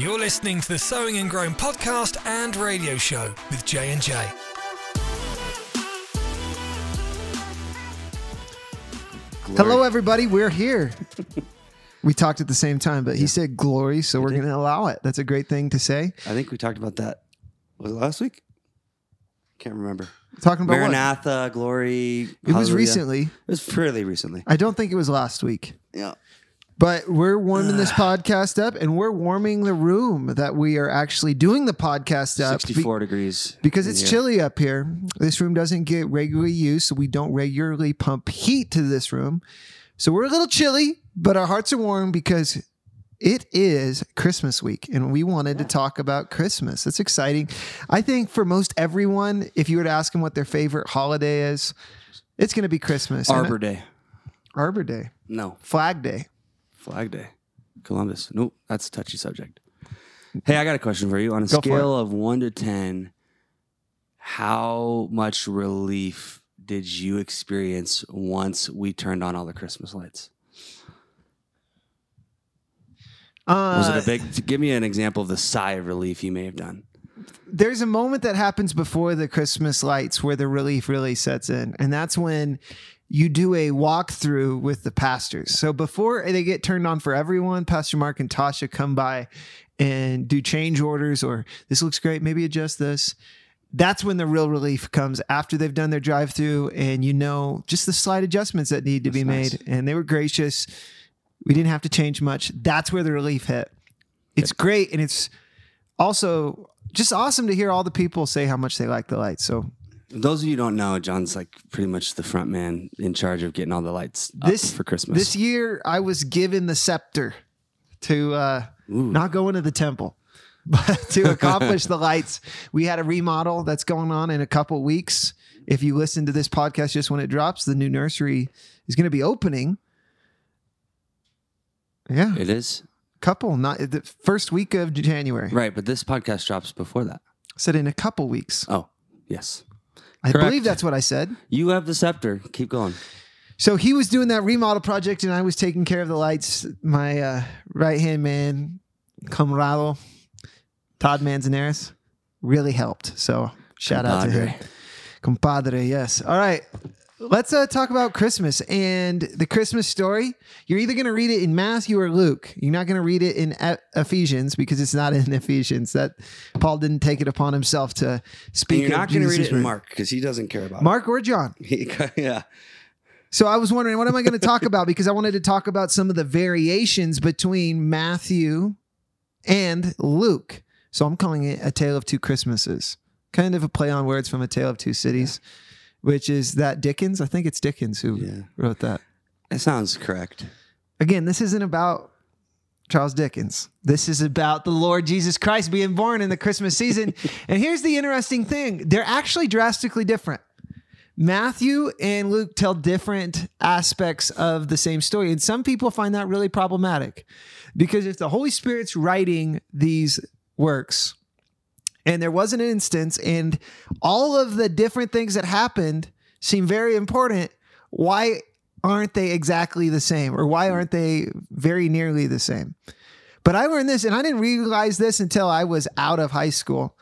You're listening to the Sowing and Growing podcast and radio show with J and J. Hello, everybody. We're here. we talked at the same time, but he said glory, so we're going to allow it. That's a great thing to say. I think we talked about that. Was it last week? Can't remember. Talking about what? Maranatha, glory. It was hallelujah. recently. It was fairly recently. I don't think it was last week. Yeah. But we're warming this podcast up and we're warming the room that we are actually doing the podcast up. be- 64 degrees. because it's here. chilly up here. This room doesn't get regularly used, so we don't regularly pump heat to this room. So we're a little chilly, but our hearts are warm because it is Christmas week and we wanted to talk about Christmas. It's exciting. I think for most everyone, if you were to ask them what their favorite holiday is, it's going to be Christmas. Arbor Day. Arbor Day, No. Flag Day. Flag Day. Columbus. Nope. That's a touchy subject. Hey, I got a question for you. On a Go scale of 1 to 10, how much relief did you experience once we turned on all the Christmas lights? Was Uh, it a big? Give me an example of the sigh of relief you may have done. there's a moment that happens before the Christmas lights where the relief really sets in, and that's when you do a walkthrough with the pastors. So before they get turned on for everyone, Pastor Mark and Tasha come by and do change orders, or this looks great, maybe adjust this. That's when the real relief comes after they've done their drive through, and you know just the slight adjustments that need to be That's made. And they were gracious. We didn't have to change much. That's where the relief hit. It's great, and it's also just awesome to hear all the people say how much they like the lights. So Those of you who don't know, John's like pretty much the front man in charge of getting all the lights up this for Christmas. this year, I was given the scepter to uh, not go into the temple, but to accomplish the lights. We had a remodel that's going on in a couple weeks. If you listen to this podcast just when it drops, the new nursery is going to be opening. Yeah, it is couple not the first week of January. right, but this podcast drops before that. Said in a couple weeks. Oh, yes. I Correct. believe that's what I said. You have the scepter. Keep going. So he was doing that remodel project, and I was taking care of the lights. My uh, right hand man, Camarado, Todd Manzanares, really helped. So shout out to him, Compadre. compadre. Yes. All right, let's uh, talk about Christmas and the Christmas story. You're either going to read it in Matthew or Luke. You're not going to read it in E- Ephesians because it's not in Ephesians. That Paul didn't take it upon himself to And speak. you're not going to read it in. Mark because he doesn't care about Mark or John. it. yeah. So I was wondering, what am I going to talk about? Because I wanted to talk about some of the variations between Matthew and Luke. So I'm calling it A Tale of Two Christmases. Kind of a play on words from A Tale of Two Cities, which is that Dickens. I think it's Dickens who Yeah. wrote that. It sounds correct. Again, this isn't about Charles Dickens. This is about the Lord Jesus Christ being born in the Christmas season. and here's the interesting thing they're actually drastically different. Matthew and Luke tell different aspects of the same story. And some people find that really problematic because if the Holy Spirit's writing these works, and there was an instance, and all of the different things that happened seem very important, why aren't they exactly the same? Or why aren't they very nearly the same? But I learned this, and I didn't realize this until I was out of high school.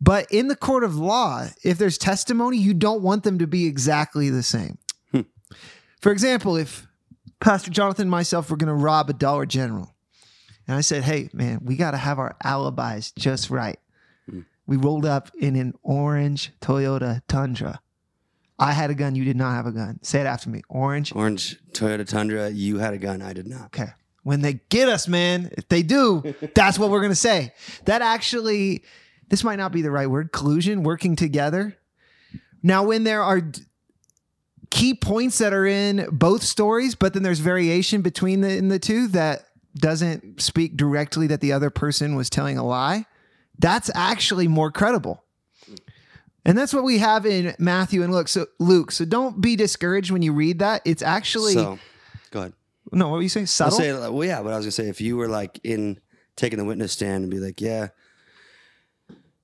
But in the court of law, if there's testimony, you don't want them to be exactly the same. Hmm. For example, if Pastor Jonathan and myself were going to rob a Dollar General, and I said, hey, man, we got to have our alibis just right. We rolled up in an orange Toyota Tundra. I had a gun. You did not have a gun. Say it after me. Orange. Orange Toyota Tundra. You had a gun. I did not. Okay. When they get us, man, if they do, that's what we're going to say. That actually, this might not be the right word collusion, working together. Now, when there are key points that are in both stories, but then there's variation between the, in the two that doesn't speak directly that the other person was telling a lie, that's actually more credible. And that's what we have in Matthew and Luke. So Luke, so don't be discouraged when you read that. It's actually So, go ahead. no. What were you saying? Subtle. say, well, yeah, but I was gonna say if you were like in taking the witness stand and be like, yeah,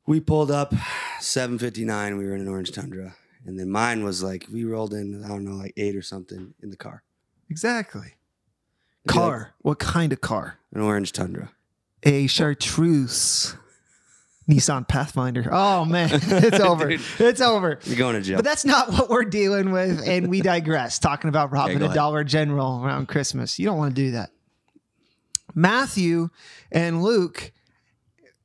we pulled up 7:59, we were in an orange Tundra, and then mine was like we rolled in, I don't know, like eight or something in the car, exactly. Car. what kind of car? an orange Tundra. a chartreuse Nissan Pathfinder. Oh man, it's over. it's over. You're going to jail. But that's not what we're dealing with, and we digress. Talking about robbing go a ahead. Dollar General around Christmas, you don't want to do that. Matthew and Luke.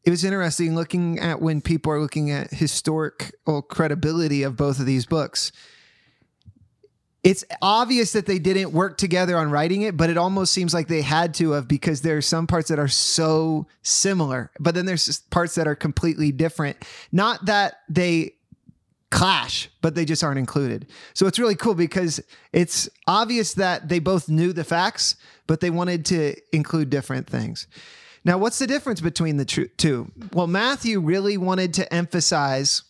It was interesting looking at when people are looking at historical credibility of both of these books. It's obvious that they didn't work together on writing it, but it almost seems like they had to have because there are some parts that are so similar, but then there's parts that are completely different. Not that they clash, but they just aren't included. So it's really cool because it's obvious that they both knew the facts, but they wanted to include different things. Now, what's the difference between the two? Well, Matthew really wanted to emphasize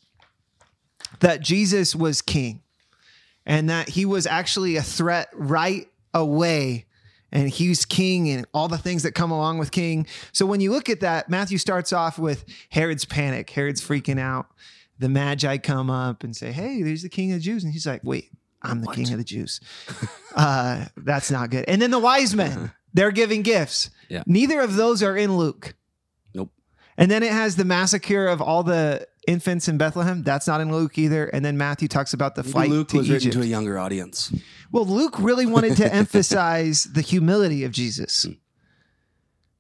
that Jesus was king and that he was actually a threat right away and he's king and all the things that come along with king. So when you look at that, Matthew starts off with Herod's panic. Herod's freaking out. The Magi come up and say, Hey, there's the king of the Jews. And he's like, Wait, I'm the king of the Jews. uh, that's not good. And then the wise men, they're giving gifts. Yeah. Neither of those are in Luke. Nope. And then it has the massacre of all the infants in Bethlehem. That's not in Luke either. And then Matthew talks about the flight Luke to was written Egypt. to a younger audience. Well, Luke really wanted to emphasize the humility of Jesus. Hmm.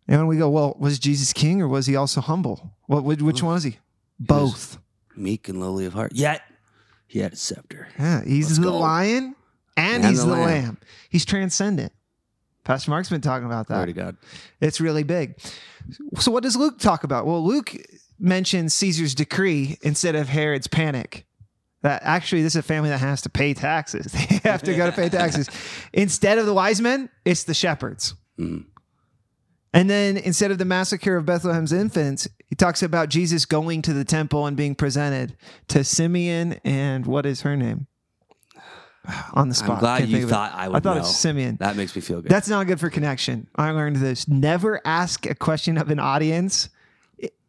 And when we go, well, was Jesus king or was he also humble? What? which, which one was he? Both. Meek and lowly of heart. Yet he had a scepter. Yeah, he's Let's the go. lion and, And he's the the lamb. lamb. He's transcendent. Pastor Mark's been talking about that. Glory to God. It's really big. So, what does Luke talk about? Well, Luke mentions Caesar's decree instead of Herod's panic. That actually, this is a family that has to pay taxes. They have to go to pay taxes. Instead of the wise men, it's the shepherds. Mhm. And then instead of the massacre of Bethlehem's infants, he talks about Jesus going to the temple and being presented to Simeon and what is her name? On the spot. I'm glad Can't you of it. thought I would I thought know. it was Simeon. That makes me feel good. That's not good for connection. I learned this. Never ask a question of an audience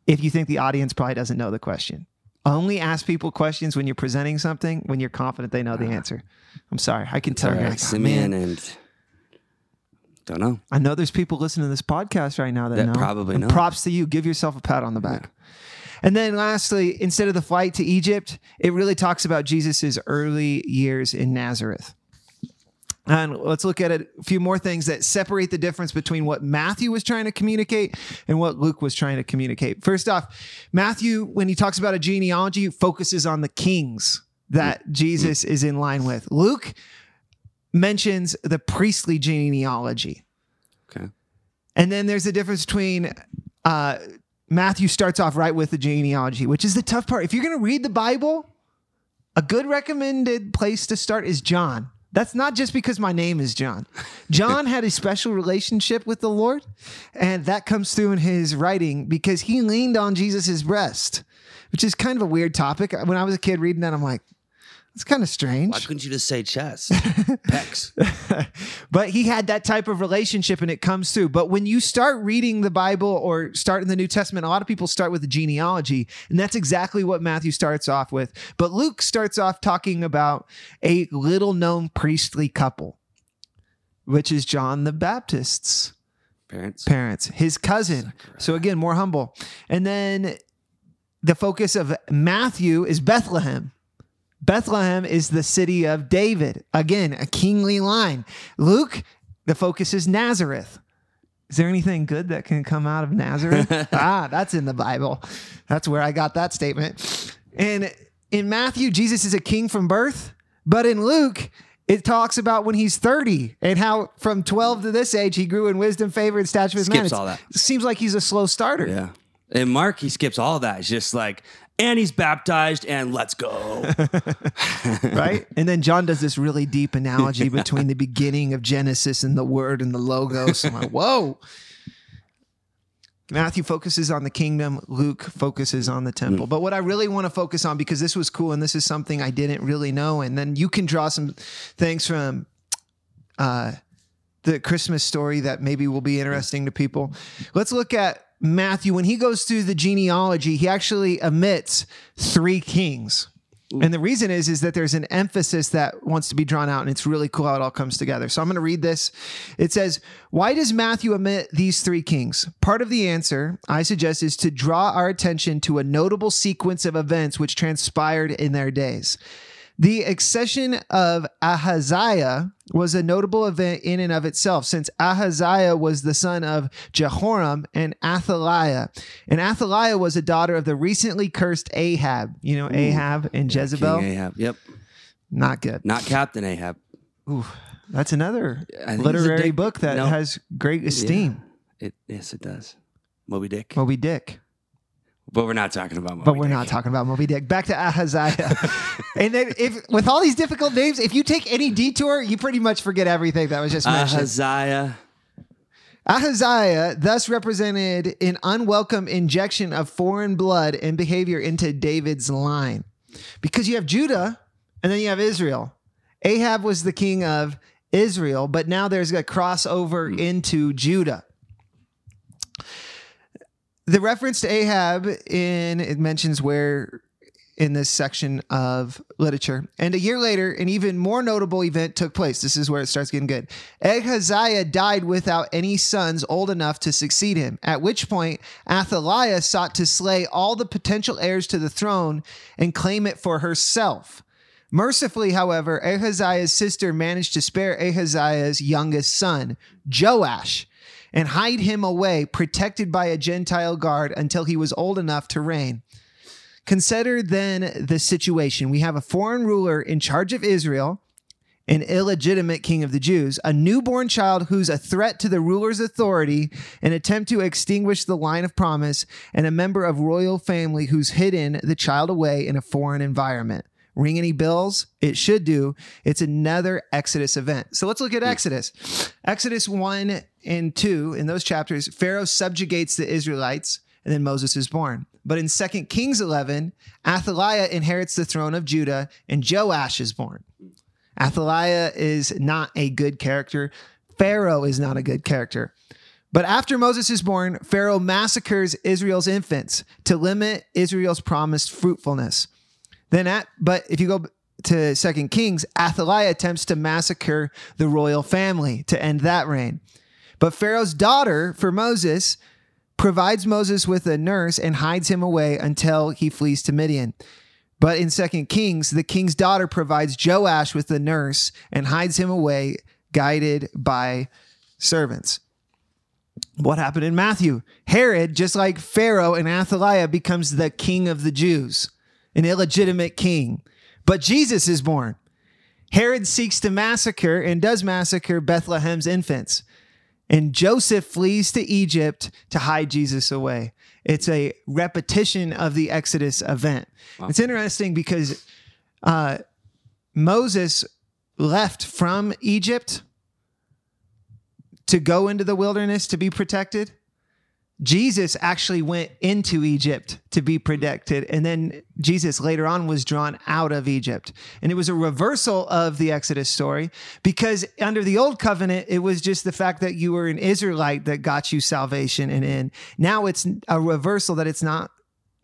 if you think the audience probably doesn't know the question. Only ask people questions when you're presenting something when you're confident they know the ah. answer. I'm sorry. I can tell you're like, "Oh, man, and don't know. I know there's people listening to this podcast right now that, That know. probably And know. Props to you. Give yourself a pat on the back. And then lastly, instead of the flight to Egypt, it really talks about Jesus's early years in Nazareth. And let's look at a few more things that separate the difference between what Matthew was trying to communicate and what Luke was trying to communicate. First off, Matthew, when he talks about a genealogy, focuses on the kings that Jesus is in line with. Luke mentions the priestly genealogy. Okay. And then there's a difference between uh, Matthew starts off right with the genealogy, which is the tough part. If you're going to read the Bible, a good recommended place to start is John. That's not just because my name is John. John had a special relationship with the Lord, and that comes through in his writing because he leaned on Jesus' breast, which is kind of a weird topic. When I was a kid reading that, I'm like, it's kind of strange. Why couldn't you just say chest? Pecs. but he had that type of relationship and it comes through. But when you start reading the Bible or start in the New Testament, a lot of people start with the genealogy, and that's exactly what Matthew starts off with. But Luke starts off talking about a little known priestly couple, which is John the Baptist's Parents. parents, his cousin. So again, more humble. And then the focus of Matthew is Bethlehem. Bethlehem is the city of David. Again, a kingly line. Luke, the focus is Nazareth. Is there anything good that can come out of Nazareth? ah, that's in the Bible. That's where I got that statement. And in Matthew, Jesus is a king from birth, but in Luke, it talks about when he's 30 and how from 12 to this age he grew in wisdom, favor, and stature with men. Skips It's- all that. Seems like he's a slow starter. Yeah. And Mark, he skips all that. It's just like, and he's baptized, and let's go. right? And then John does this really deep analogy between the beginning of Genesis and the Word and the Logos. I'm like, whoa. Matthew focuses on the kingdom, Luke focuses on the temple. But what I really want to focus on, because this was cool and this is something I didn't really know, and then you can draw some things from uh, the Christmas story that maybe will be interesting to people. Let's look at Matthew. When he goes through the genealogy, he actually omits three kings. And the reason is is that there's an emphasis that wants to be drawn out and it's really cool how it all comes together. So I'm going to read this. It says, "Why does Matthew omit these 3 kings? Part of the answer, I suggest is to draw our attention to a notable sequence of events which transpired in their days. The accession of Ahaziah was a notable event in and of itself, since Ahaziah was the son of Jehoram and Athaliah. And Athaliah was a daughter of the recently cursed Ahab. You know, Ahab and Jezebel? King Ahab. Yep. Not good. Not Captain Ahab. Ooh, that's another I think he's a literary dick- book that no. has great esteem. It yes, it does. Moby Dick. Moby Dick. But we're not talking about Moby But we're Dick. not talking about Moby Dick. Back to Ahaziah. and then if with all these difficult names, if you take any detour, you pretty much forget everything that was just mentioned. Ahaziah. Ahaziah thus represented an unwelcome injection of foreign blood and behavior into David's line. Because you have Judah and then you have Israel. Ahab was the king of Israel, but now there's a crossover hmm. into Judah. The reference to Ahab in it mentions where in this section of literature. And a year later, an even more notable event took place. This is where it starts getting good. Ahaziah died without any sons old enough to succeed him, at which point Athaliah sought to slay all the potential heirs to the throne and claim it for herself. Mercifully, however, Ahaziah's sister managed to spare Ahaziah's youngest son, Joash, and hide him away, protected by a Gentile guard until he was old enough to reign. Consider then the situation. We have a foreign ruler in charge of Israel, an illegitimate king of the Jews, a newborn child who's a threat to the ruler's authority, an attempt to extinguish the line of promise, and a member of royal family who's hidden the child away in a foreign environment. Ring any bells? It should do. It's another Exodus event. So let's look at Exodus. Exodus 1 and 2, in those chapters, Pharaoh subjugates the Israelites, and then Moses is born. But in 2 Kings 11, Athaliah inherits the throne of Judah, and Joash is born. Athaliah is not a good character. Pharaoh is not a good character. But after Moses is born, Pharaoh massacres Israel's infants to limit Israel's promised fruitfulness. Then at but if you go to Second Kings, Athaliah attempts to massacre the royal family to end that reign. But Pharaoh's daughter for Moses provides Moses with a nurse and hides him away until he flees to Midian. But in Second Kings, the king's daughter provides Joash with the nurse and hides him away, guided by servants. What happened in Matthew? Herod, just like Pharaoh and Athaliah, becomes the king of the Jews, an illegitimate king. But Jesus is born. Herod seeks to massacre and does massacre Bethlehem's infants. And Joseph flees to Egypt to hide Jesus away. It's a repetition of the Exodus event. It's interesting because uh, Moses left from Egypt to go into the wilderness to be protected. Jesus actually went into Egypt to be protected. And then Jesus later on was drawn out of Egypt. And it was a reversal of the Exodus story because under the old covenant, it was just the fact that you were an Israelite that got you salvation and in. Now it's a reversal that it's not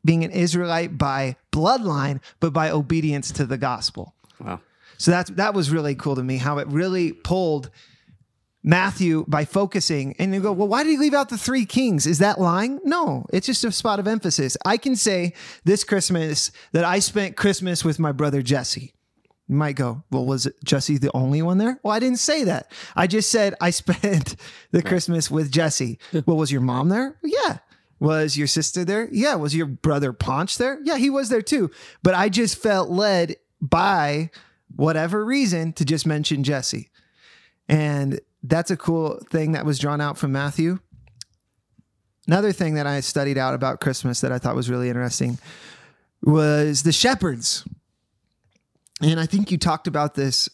being an Israelite by bloodline, but by obedience to the gospel. Wow. So that's that was really cool to me how it really pulled Matthew by focusing and you go, well, why did he leave out the three kings? Is that lying? No, it's just a spot of emphasis. I can say this Christmas that I spent Christmas with my brother Jesse. You might go, well, was Jesse the only one there? Well, I didn't say that. I just said I spent the Christmas with Jesse. well, was your mom there? Yeah. Was your sister there? Yeah. Was your brother Ponch there? Yeah, he was there too. But I just felt led by whatever reason to just mention Jesse. And that's a cool thing that was drawn out from Matthew. Another thing that I studied out about Christmas that I thought was really interesting was the shepherds. And I think you talked about this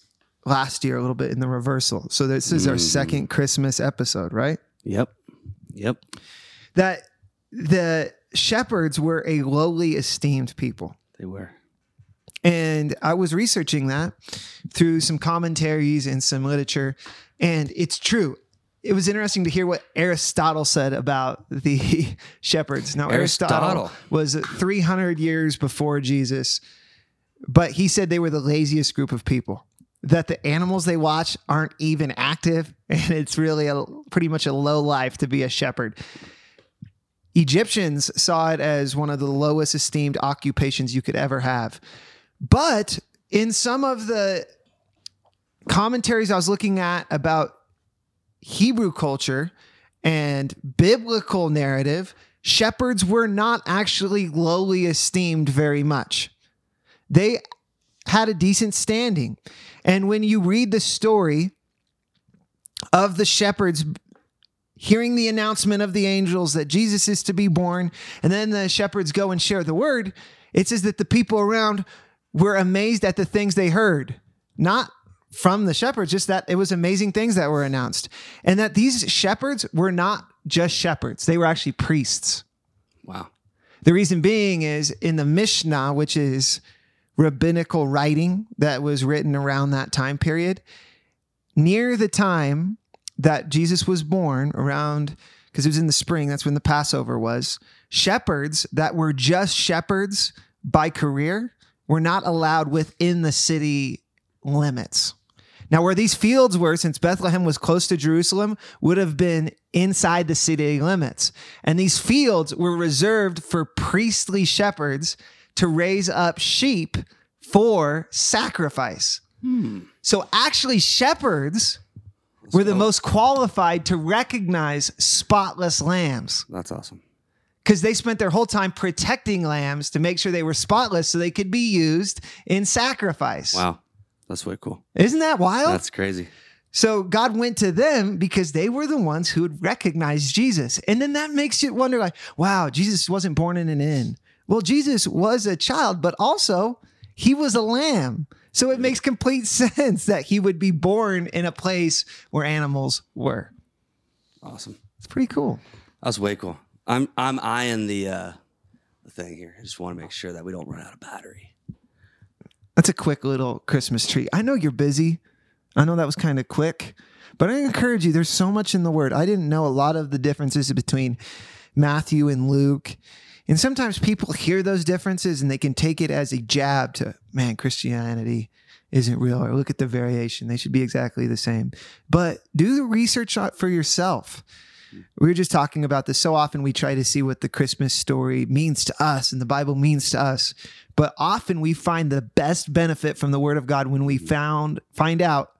last year a little bit in the reversal. So this is our mm-hmm. second Christmas episode, right? Yep. Yep. That the shepherds were a lowly esteemed people. They were. And I was researching that through some commentaries and some literature. And it's true. It was interesting to hear what Aristotle said about the shepherds. Now, Aristotle, Aristotle. was 300 years before Jesus. but he said they were the laziest group of people. That the animals they watch aren't even active, and it's really a pretty much a low life to be a shepherd. Egyptians saw it as one of the lowest esteemed occupations you could ever have. But in some of the commentaries I was looking at about Hebrew culture and biblical narrative, shepherds were not actually lowly esteemed very much. They had a decent standing. And when you read the story of the shepherds hearing the announcement of the angels that Jesus is to be born, and then the shepherds go and share the word, it says that the people around were amazed at the things they heard, not from the shepherds, just that it was amazing things that were announced. And that these shepherds were not just shepherds, they were actually priests. Wow. The reason being is in the Mishnah, which is rabbinical writing that was written around that time period, near the time that Jesus was born, around because it was in the spring, that's when the Passover was, shepherds that were just shepherds by career were not allowed within the city limits. Now, where these fields were, since Bethlehem was close to Jerusalem, would have been inside the city limits. And these fields were reserved for priestly shepherds to raise up sheep for sacrifice. Hmm. So, actually, shepherds were the most qualified to recognize spotless lambs That's awesome. because they spent their whole time protecting lambs to make sure they were spotless so they could be used in sacrifice. Wow. That's way cool. Isn't that wild? That's crazy. So God went to them because they were the ones who had recognized Jesus. And then that makes you wonder like, wow, Jesus wasn't born in an inn. Well, Jesus was a child, but also he was a lamb. So it makes complete sense that he would be born in a place where animals were. Awesome. It's pretty cool. That's way cool. I'm I'm eyeing the uh the thing here. I just want to make sure that we don't run out of battery. That's a quick little Christmas tree. I know you're busy. I know that was kind of quick, but I encourage you. There's so much in the word. I didn't know a lot of the differences between Matthew and Luke. And sometimes people hear those differences and they can take it as a jab to, man, Christianity isn't real, or look at the variation. They should be exactly the same. But do the research for yourself. We were just talking about this. So often we try to see what the Christmas story means to us and the Bible means to us. But often we find the best benefit from the word of God when we mm-hmm. found find out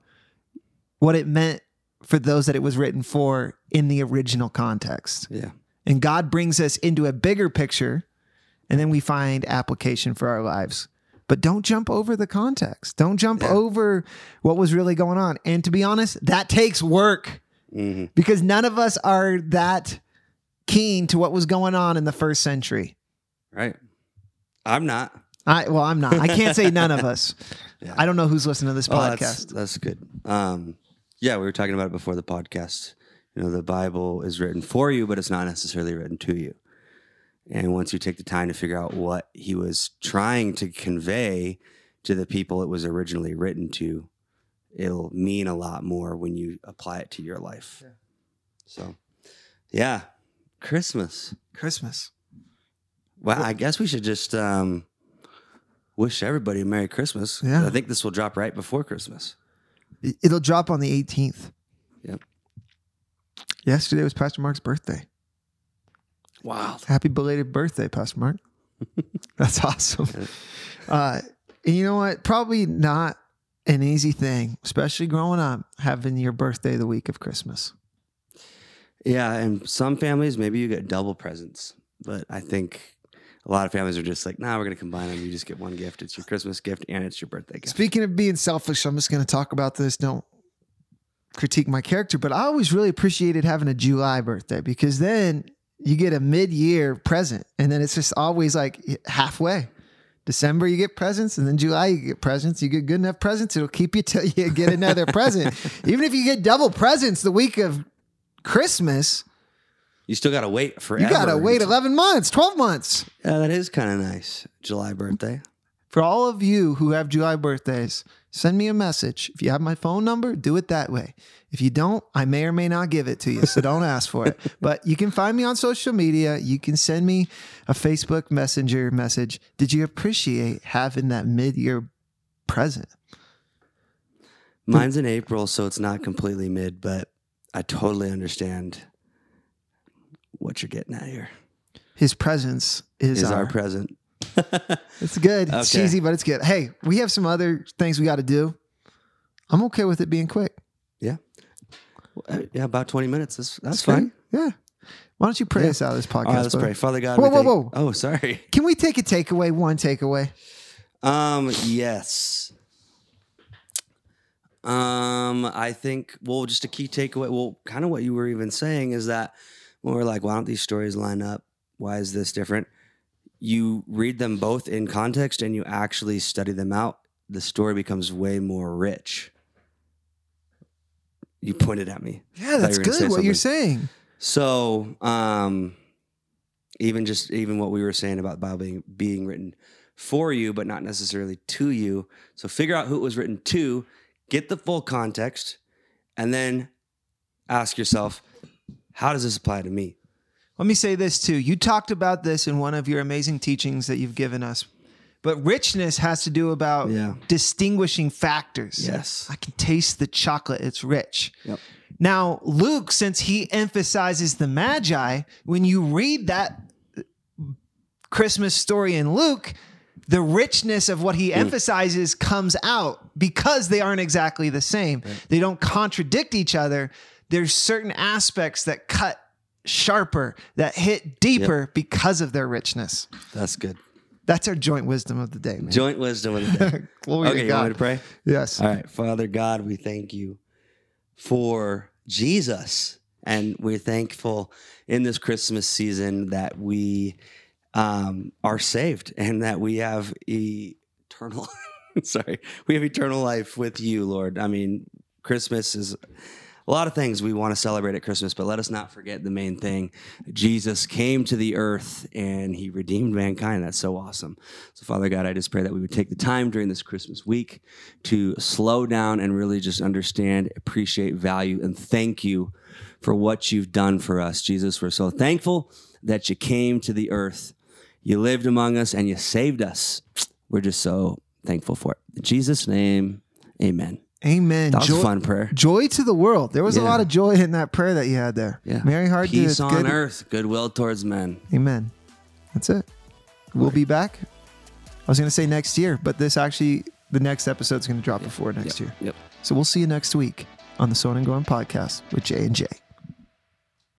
what it meant for those that it was written for in the original context. Yeah. And God brings us into a bigger picture and then we find application for our lives. But don't jump over the context. Don't jump Yeah. over what was really going on. And to be honest, that takes work hmm because none of us are that keen to what was going on in the first century. Right. I'm not. I well, I'm not. I can't say none of us. Yeah. I don't know who's listening to this Oh, that's, podcast. that's good. Um, yeah, we were talking about it before the podcast. You know, the Bible is written for you, but it's not necessarily written to you. And once you take the time to figure out what he was trying to convey to the people it was originally written to, it'll mean a lot more when you apply it to your life. So, yeah, Christmas. Christmas. Well, I guess we should just um, wish everybody a Merry Christmas. Yeah. I think this will drop right before Christmas. It- It'll drop on the 18th. Yep. Yesterday was Pastor Mark's birthday. Wow. Happy belated birthday, Pastor Mark. That's awesome. Uh, and you know what? Probably not an easy thing, especially growing up, having your birthday the week of Christmas. Yeah, and some families maybe you get double presents, but I think a lot of families are just like, nah, we're gonna combine them. You just get one gift. It's your Christmas gift and it's your birthday gift. Speaking of being selfish, I'm just going to talk about this. Don't critique my character, but I always really appreciated having a July birthday because then you get a mid year present and then it's just always like halfway. December, you get presents, and then July, you get presents. You get good enough presents, it'll keep you till you get another present. Even if you get double presents the week of Christmas, You still gotta wait forever. you got to wait 11 months, 12 months. Yeah, that is kind of nice. July birthday. For all of you who have July birthdays, send me a message. If you have my phone number, do it that way. If you don't, I may or may not give it to you, so don't ask for it. But you can find me on social media. You can send me a Facebook Messenger message. Did you appreciate having that mid year present? Mine's in April, so it's not completely mid, but I totally understand what you're getting at here. His presence is, Is our, our present. It's good. It's Okay. cheesy, but it's good. Hey, we have some other things we got to do. I'm okay with it being quick. Yeah. Yeah, about 20 minutes. That's, that's Okay? fine. Yeah. Why don't you pray Yeah. us out of this podcast? All right, let's pray. Father God. Whoa, whoa, whoa. Oh, sorry. Can we take a takeaway? One takeaway. Um, yes. Um, I think well, just a key takeaway. Well, kind of what you were even saying is that when we're like, why don't these stories line up? Why is this different? You read them both in context and you actually study them out. The story becomes way more rich. You pointed at me. Yeah, that's you were gonna good. What you're saying. So, um, even just even what we were saying about the Bible being being written for you, but not necessarily to you. So figure out who it was written to, get the full context, and then ask yourself, how does this apply to me? Let me say this too. You talked about this in one of your amazing teachings that you've given us. But richness has to do about Yeah. distinguishing factors. Yes. I can taste the chocolate. It's rich. Yep. Now, Luke, since he emphasizes the Magi, when you read that Christmas story in Luke, the richness of what he emphasizes comes out because they aren't exactly the same. They don't contradict each other. There's certain aspects that cut sharper, that hit deeper because of their richness. That's good. That's our joint wisdom of the day, man. Joint wisdom of the day. Glory okay, to you want me to pray? Yes. All right, Father God, we thank you for Jesus. And we're thankful in this Christmas season that we um, are saved and that we have eternal, sorry, we have eternal life with you, Lord. I mean, Christmas is a lot of things we want to celebrate at Christmas, but let us not forget the main thing. Jesus came to the earth and he redeemed mankind. That's so awesome. So, Father God, I just pray that we would take the time during this Christmas week to slow down and really just understand, appreciate, value, and thank you for what you've done for us. Jesus, we're so thankful that you came to the earth. You lived among us and you saved us. We're just so thankful for it. In Jesus' name, amen. Amen. That was Joy- a fun prayer. Joy to the world. There was a lot of joy in that prayer that you had there. Yeah. Mary Hard Peace it's on good. earth, goodwill towards men. Amen. That's it. We'll be back. I was going to say next year, but this actually, the next episode's going to drop before next Yep. year. Yep. So we'll see you next week on the Sowing and Growing podcast with J and J.